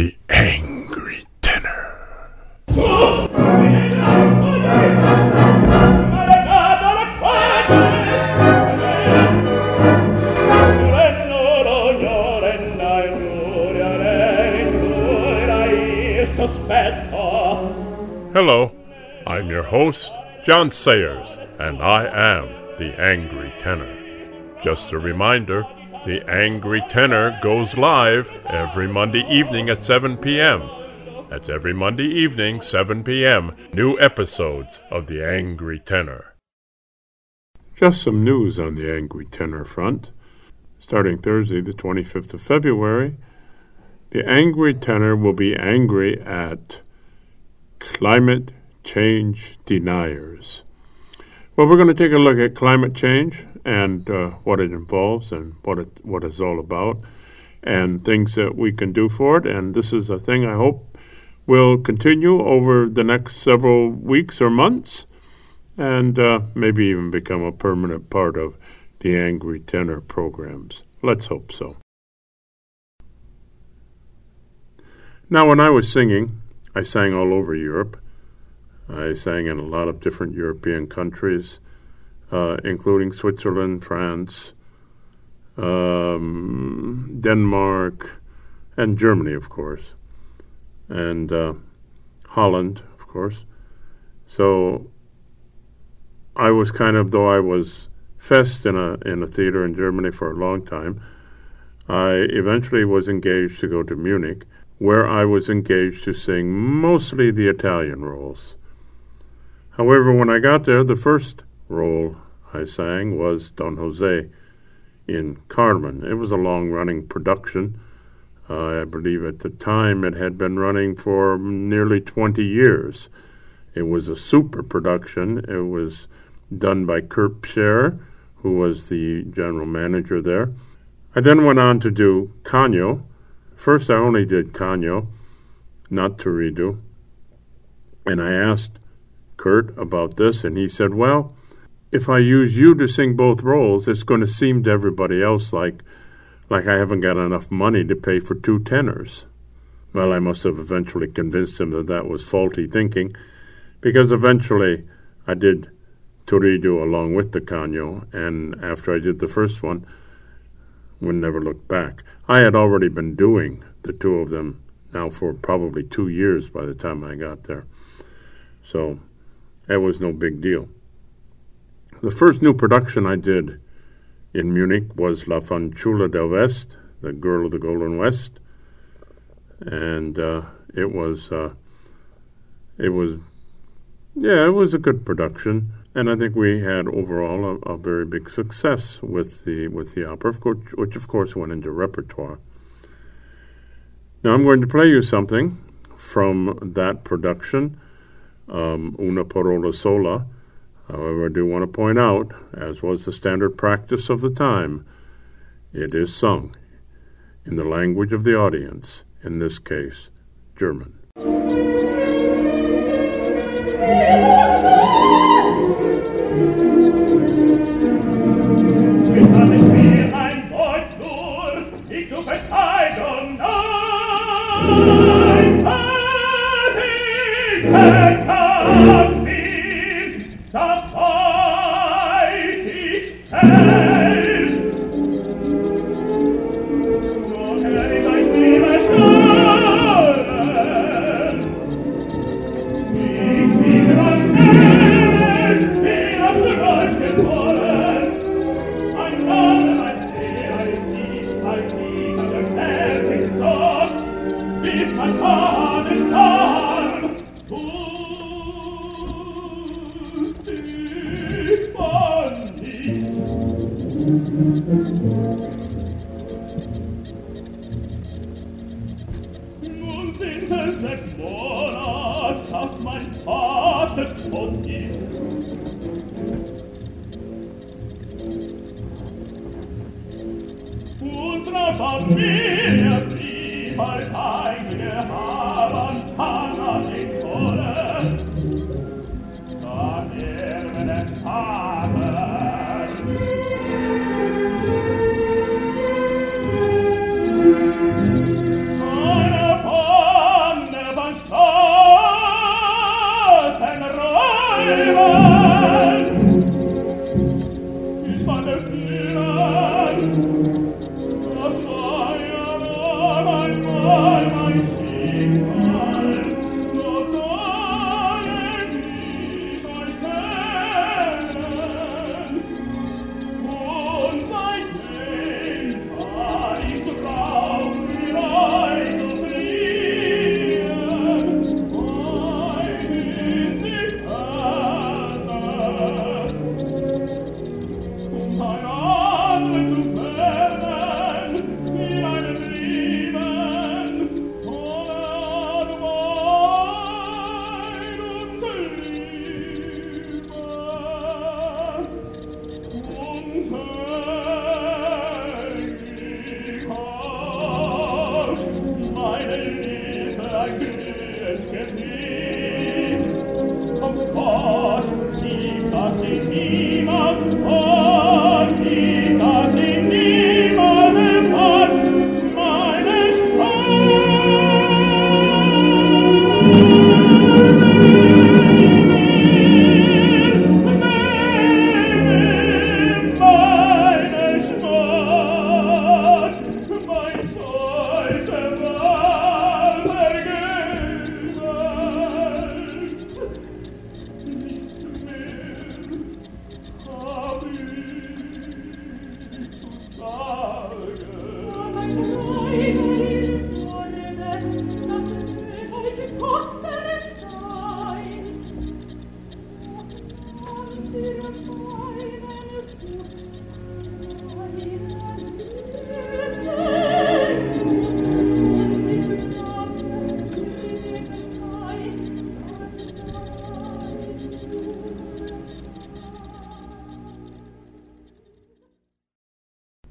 The Angry Tenor. Hello, I'm your host, John Sayers, and I am the Angry Tenor. Just a reminder the Angry Tenor goes live every Monday evening at 7 p.m. That's every Monday evening, 7 p.m. New episodes of The Angry Tenor. Just some news on the Angry Tenor front. Starting Thursday, the 25th of February, the Angry Tenor will be angry at climate change deniers. Well, we're going to take a look at climate change and uh, what it involves and what it what it's all about, and things that we can do for it. And this is a thing I hope will continue over the next several weeks or months, and uh, maybe even become a permanent part of the Angry Tenor programs. Let's hope so. Now, when I was singing, I sang all over Europe. I sang in a lot of different European countries, uh, including Switzerland, France, um, Denmark, and Germany, of course, and uh, Holland, of course. So I was kind of, though I was fest in a in a theater in Germany for a long time, I eventually was engaged to go to Munich, where I was engaged to sing mostly the Italian roles. However, when I got there, the first role I sang was Don Jose in Carmen. It was a long running production. Uh, I believe at the time it had been running for nearly 20 years. It was a super production. It was done by Kurt Pscherer, who was the general manager there. I then went on to do Canio. First, I only did Canio, not Turiddu. And I asked Kurt about this, and he said, Well, if I use you to sing both roles, it's going to seem to everybody else like like I haven't got enough money to pay for two tenors. Well, I must have eventually convinced him that that was faulty thinking, because eventually I did Turiddu along with the Canio, and after I did the first one, would never look back. I had already been doing the two of them now for probably two years by the time I got there. So that was no big deal. The first new production I did in Munich was La Fanciulla del West, The Girl of the Golden West, and uh, it was uh, it was yeah it was a good production, and I think we had overall a, a very big success with the with the opera, of course, which of course went into repertoire. Now I'm going to play you something from that production um, una parola sola. However, I do want to point out, as was the standard practice of the time, it is sung in the language of the audience, in this case, German. in.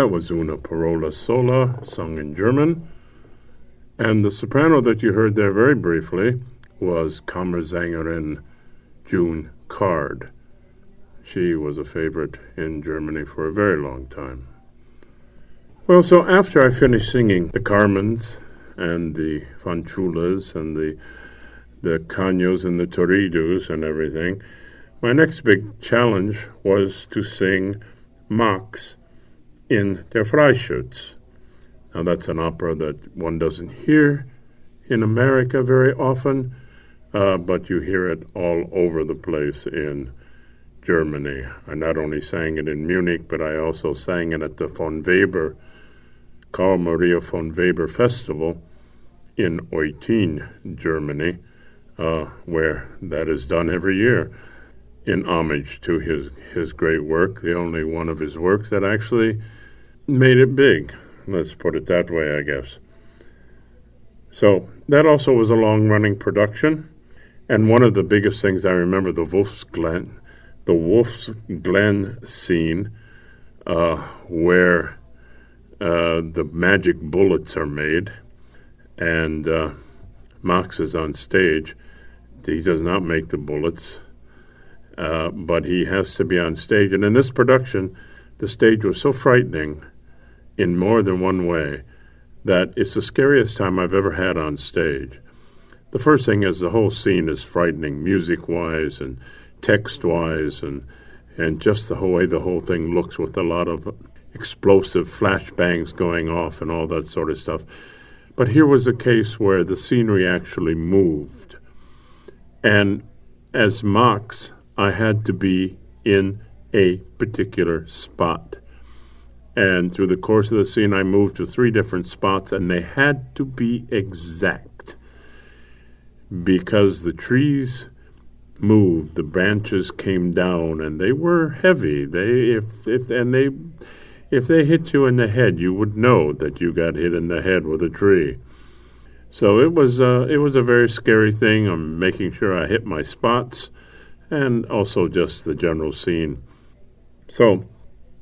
That was Una Parola Sola, sung in German. And the soprano that you heard there very briefly was Kammersängerin June Card. She was a favorite in Germany for a very long time. Well, so after I finished singing the Carmens and the Fanciullas and the the Canios and the Turiddu and everything, my next big challenge was to sing Max in Der Freischütz. Now, that's an opera that one doesn't hear in America very often, uh, but you hear it all over the place in Germany. I not only sang it in Munich, but I also sang it at the von Weber, Carl Maria von Weber Festival in Eutin, Germany, uh, where that is done every year in homage to his, his great work, the only one of his works that actually made it big. Let's put it that way, I guess. So that also was a long running production. And one of the biggest things I remember the Wolf's Glen, the Wolf's Glen scene, uh, where uh, the magic bullets are made, and uh, Max is on stage. He does not make the bullets, uh, but he has to be on stage. And in this production, the stage was so frightening in more than one way that it's the scariest time I've ever had on stage. The first thing is the whole scene is frightening, music wise and text wise, and and just the whole way the whole thing looks with a lot of explosive flashbangs going off and all that sort of stuff. But here was a case where the scenery actually moved. And as Max, I had to be in a particular spot. And through the course of the scene, I moved to three different spots, and they had to be exact because the trees moved, the branches came down, and they were heavy. They if if and they if they hit you in the head, you would know that you got hit in the head with a tree. So it was uh, it was a very scary thing. I'm making sure I hit my spots, and also just the general scene. So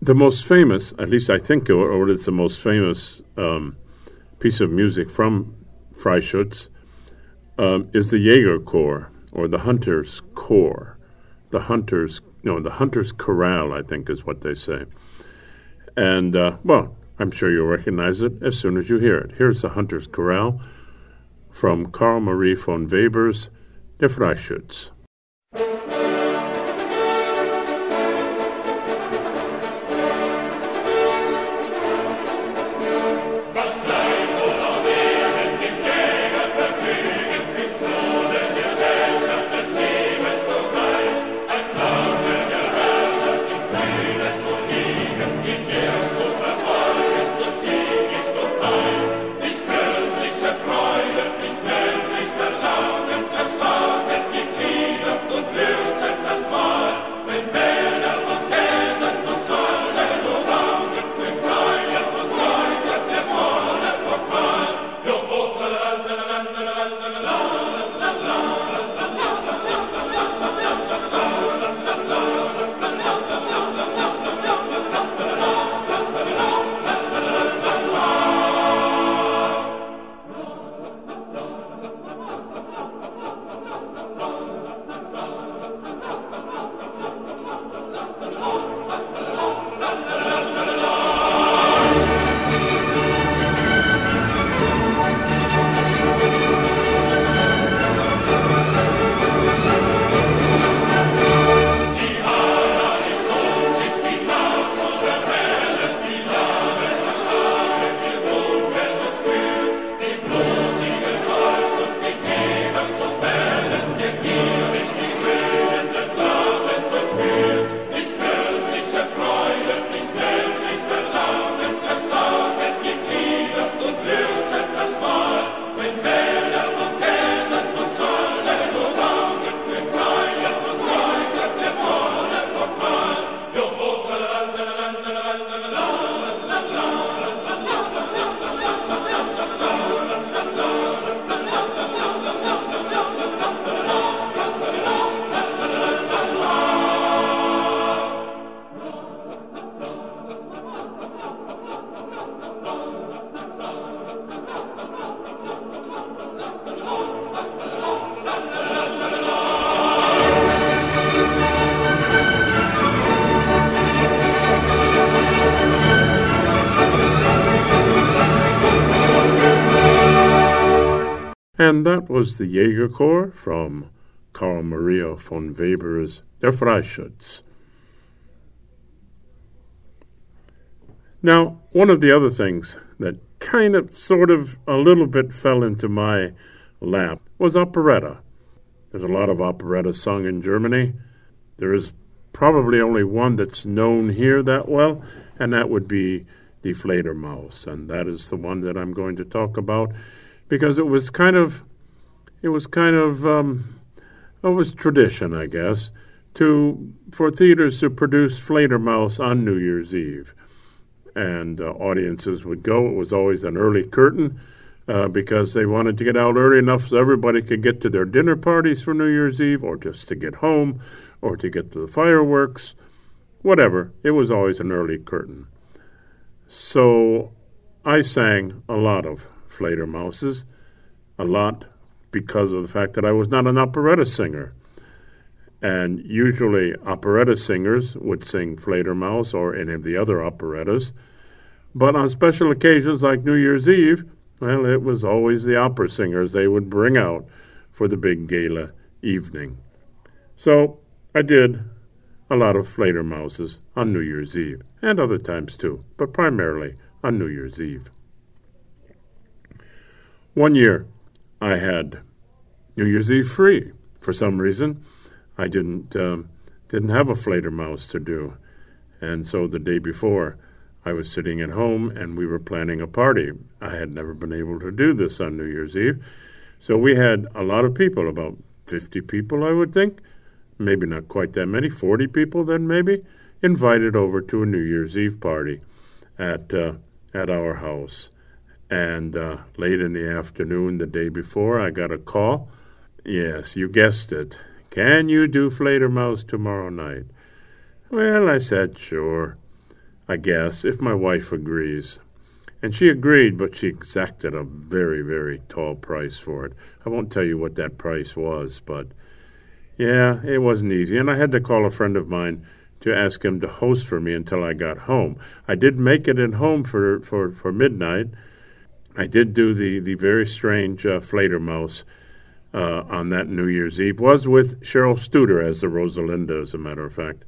the most famous, at least I think, or, or it's the most famous um, piece of music from Freischütz, um, is the Jägerchor or the Hunters' Corps. The Hunters, no, the Hunters' Chorale, I think is what they say. And, uh, well, I'm sure you'll recognize it as soon as you hear it. Here's the Hunters' Chorale from Carl Marie von Weber's Der Freischütz. And that was the Jägerchor from Carl Maria von Weber's Der Freischütz. Now, one of the other things that kind of, sort of, a little bit fell into my lap was operetta. There's a lot of operetta sung in Germany. There is probably only one that's known here that well, and that would be Die Fledermaus, and that is the one that I'm going to talk about because it was kind of, it was kind of, um, it was tradition, I guess, to for theaters to produce Fledermaus on New Year's Eve and uh, audiences would go. It was always an early curtain uh, because they wanted to get out early enough so everybody could get to their dinner parties for New Year's Eve or just to get home or to get to the fireworks, whatever. It was always an early curtain. So I sang a lot of Fledermauses, a lot because of the fact that I was not an operetta singer. And usually, operetta singers would sing Fledermaus or any of the other operettas. But on special occasions like New Year's Eve, well, it was always the opera singers they would bring out for the big gala evening. So I did a lot of Fledermauses on New Year's Eve, and other times too, but primarily on New Year's Eve. One year, I had New Year's Eve free for some reason. I didn't um, didn't have a Fledermaus to do, and so the day before, I was sitting at home and we were planning a party. I had never been able to do this on New Year's Eve, so we had a lot of people, about fifty people, I would think, maybe not quite that many, forty people then maybe, invited over to a New Year's Eve party at uh, at our house. And uh, late in the afternoon, the day before, I got a call. Yes, you guessed it. Can you do Fledermaus tomorrow night? Well, I said, sure, I guess, if my wife agrees. And she agreed, but she exacted a very, very tall price for it. I won't tell you what that price was, but yeah, it wasn't easy. And I had to call a friend of mine to ask him to host for me until I got home. I did make it at home for, for, for midnight. I did do the, the very strange uh, uh, on that New Year's Eve was with Cheryl Studer as the Rosalinda, as a matter of fact.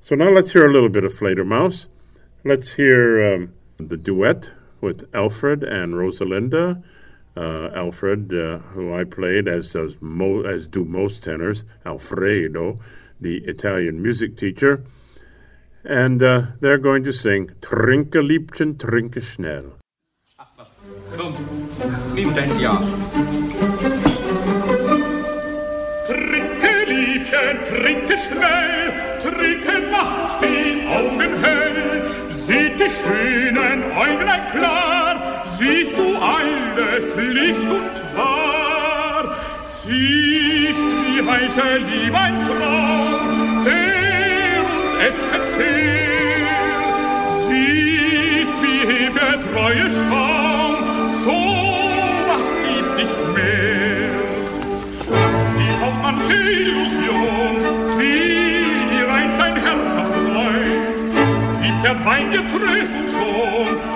So now let's hear a little bit of Fledermaus. Let's hear um, the duet with Alfred and Rosalinda. Uh, Alfred, uh, who I played as mo- as do most tenors, Alfredo, the Italian music teacher, and uh, they're going to sing "Trinke Liebchen, trinke schnell." Komm, nimm dein Glas. Liebchen, trinke schnell, trinke macht die Augen hell. Sieht die schönen Äuglein klar, siehst du alles Licht und wahr. Siehst, wie heiße Liebe ein Traum, der uns es erzählt. Siehst, wie hebt treue Schaum, der Feinde tröst schon.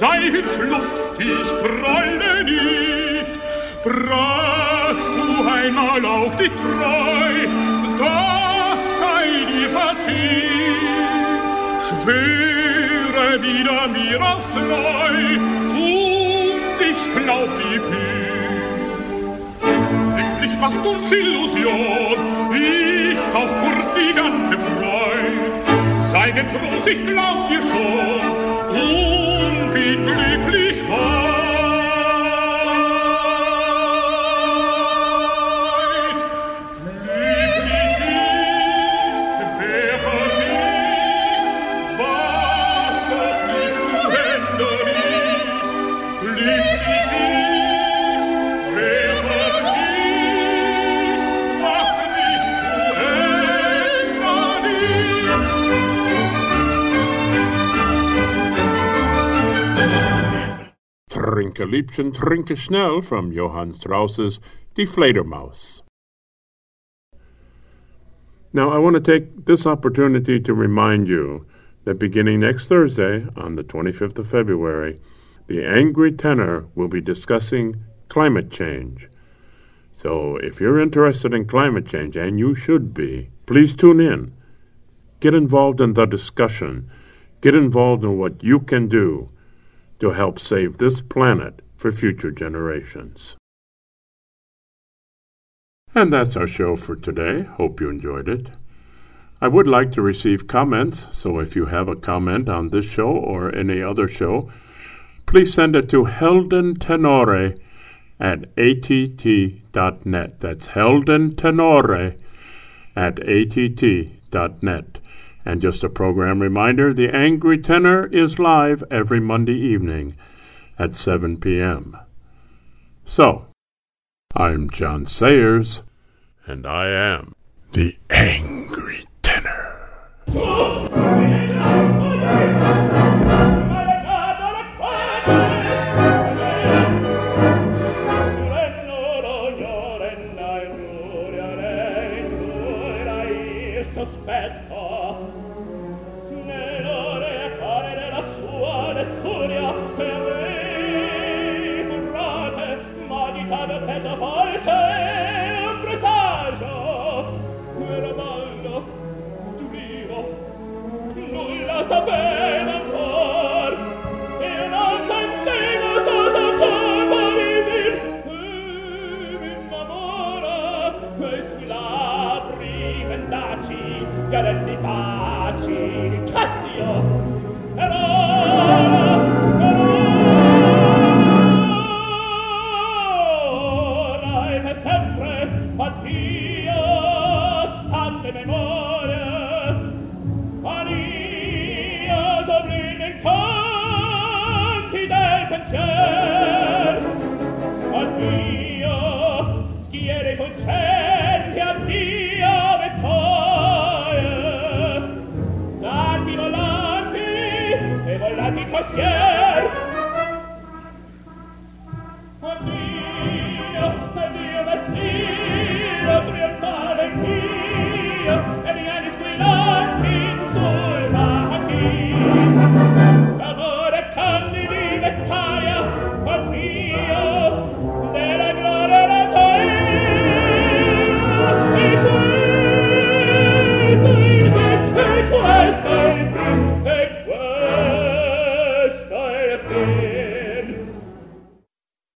Sei hübsch lustig, grolle nicht. Fragst du einmal auf die Treu, das sei dir verziehen. Schwöre wieder mir aufs Neu, und ich glaub die Kühe. Glücklich macht uns Illusion, ist auch kurz die ganze Freude. deinen Trost, ich glaub dir schon, unbedinglich wahr. Liebchen, trinke schnell from Johann Strauss's Die Fledermaus. Now, I want to take this opportunity to remind you that beginning next Thursday, on the 25th of February, the Angry Tenor will be discussing climate change. So, if you're interested in climate change, and you should be, please tune in. Get involved in the discussion. Get involved in what you can do to help save this planet for future generations. And that's our show for today. Hope you enjoyed it. I would like to receive comments, so if you have a comment on this show or any other show, please send it to Helden Tenore at att.net. That's Helden Tenore at att.net. And just a program reminder the Angry Tenor is live every Monday evening at 7 p.m. So, I'm John Sayers, and I am the Angry Tenor. Nulla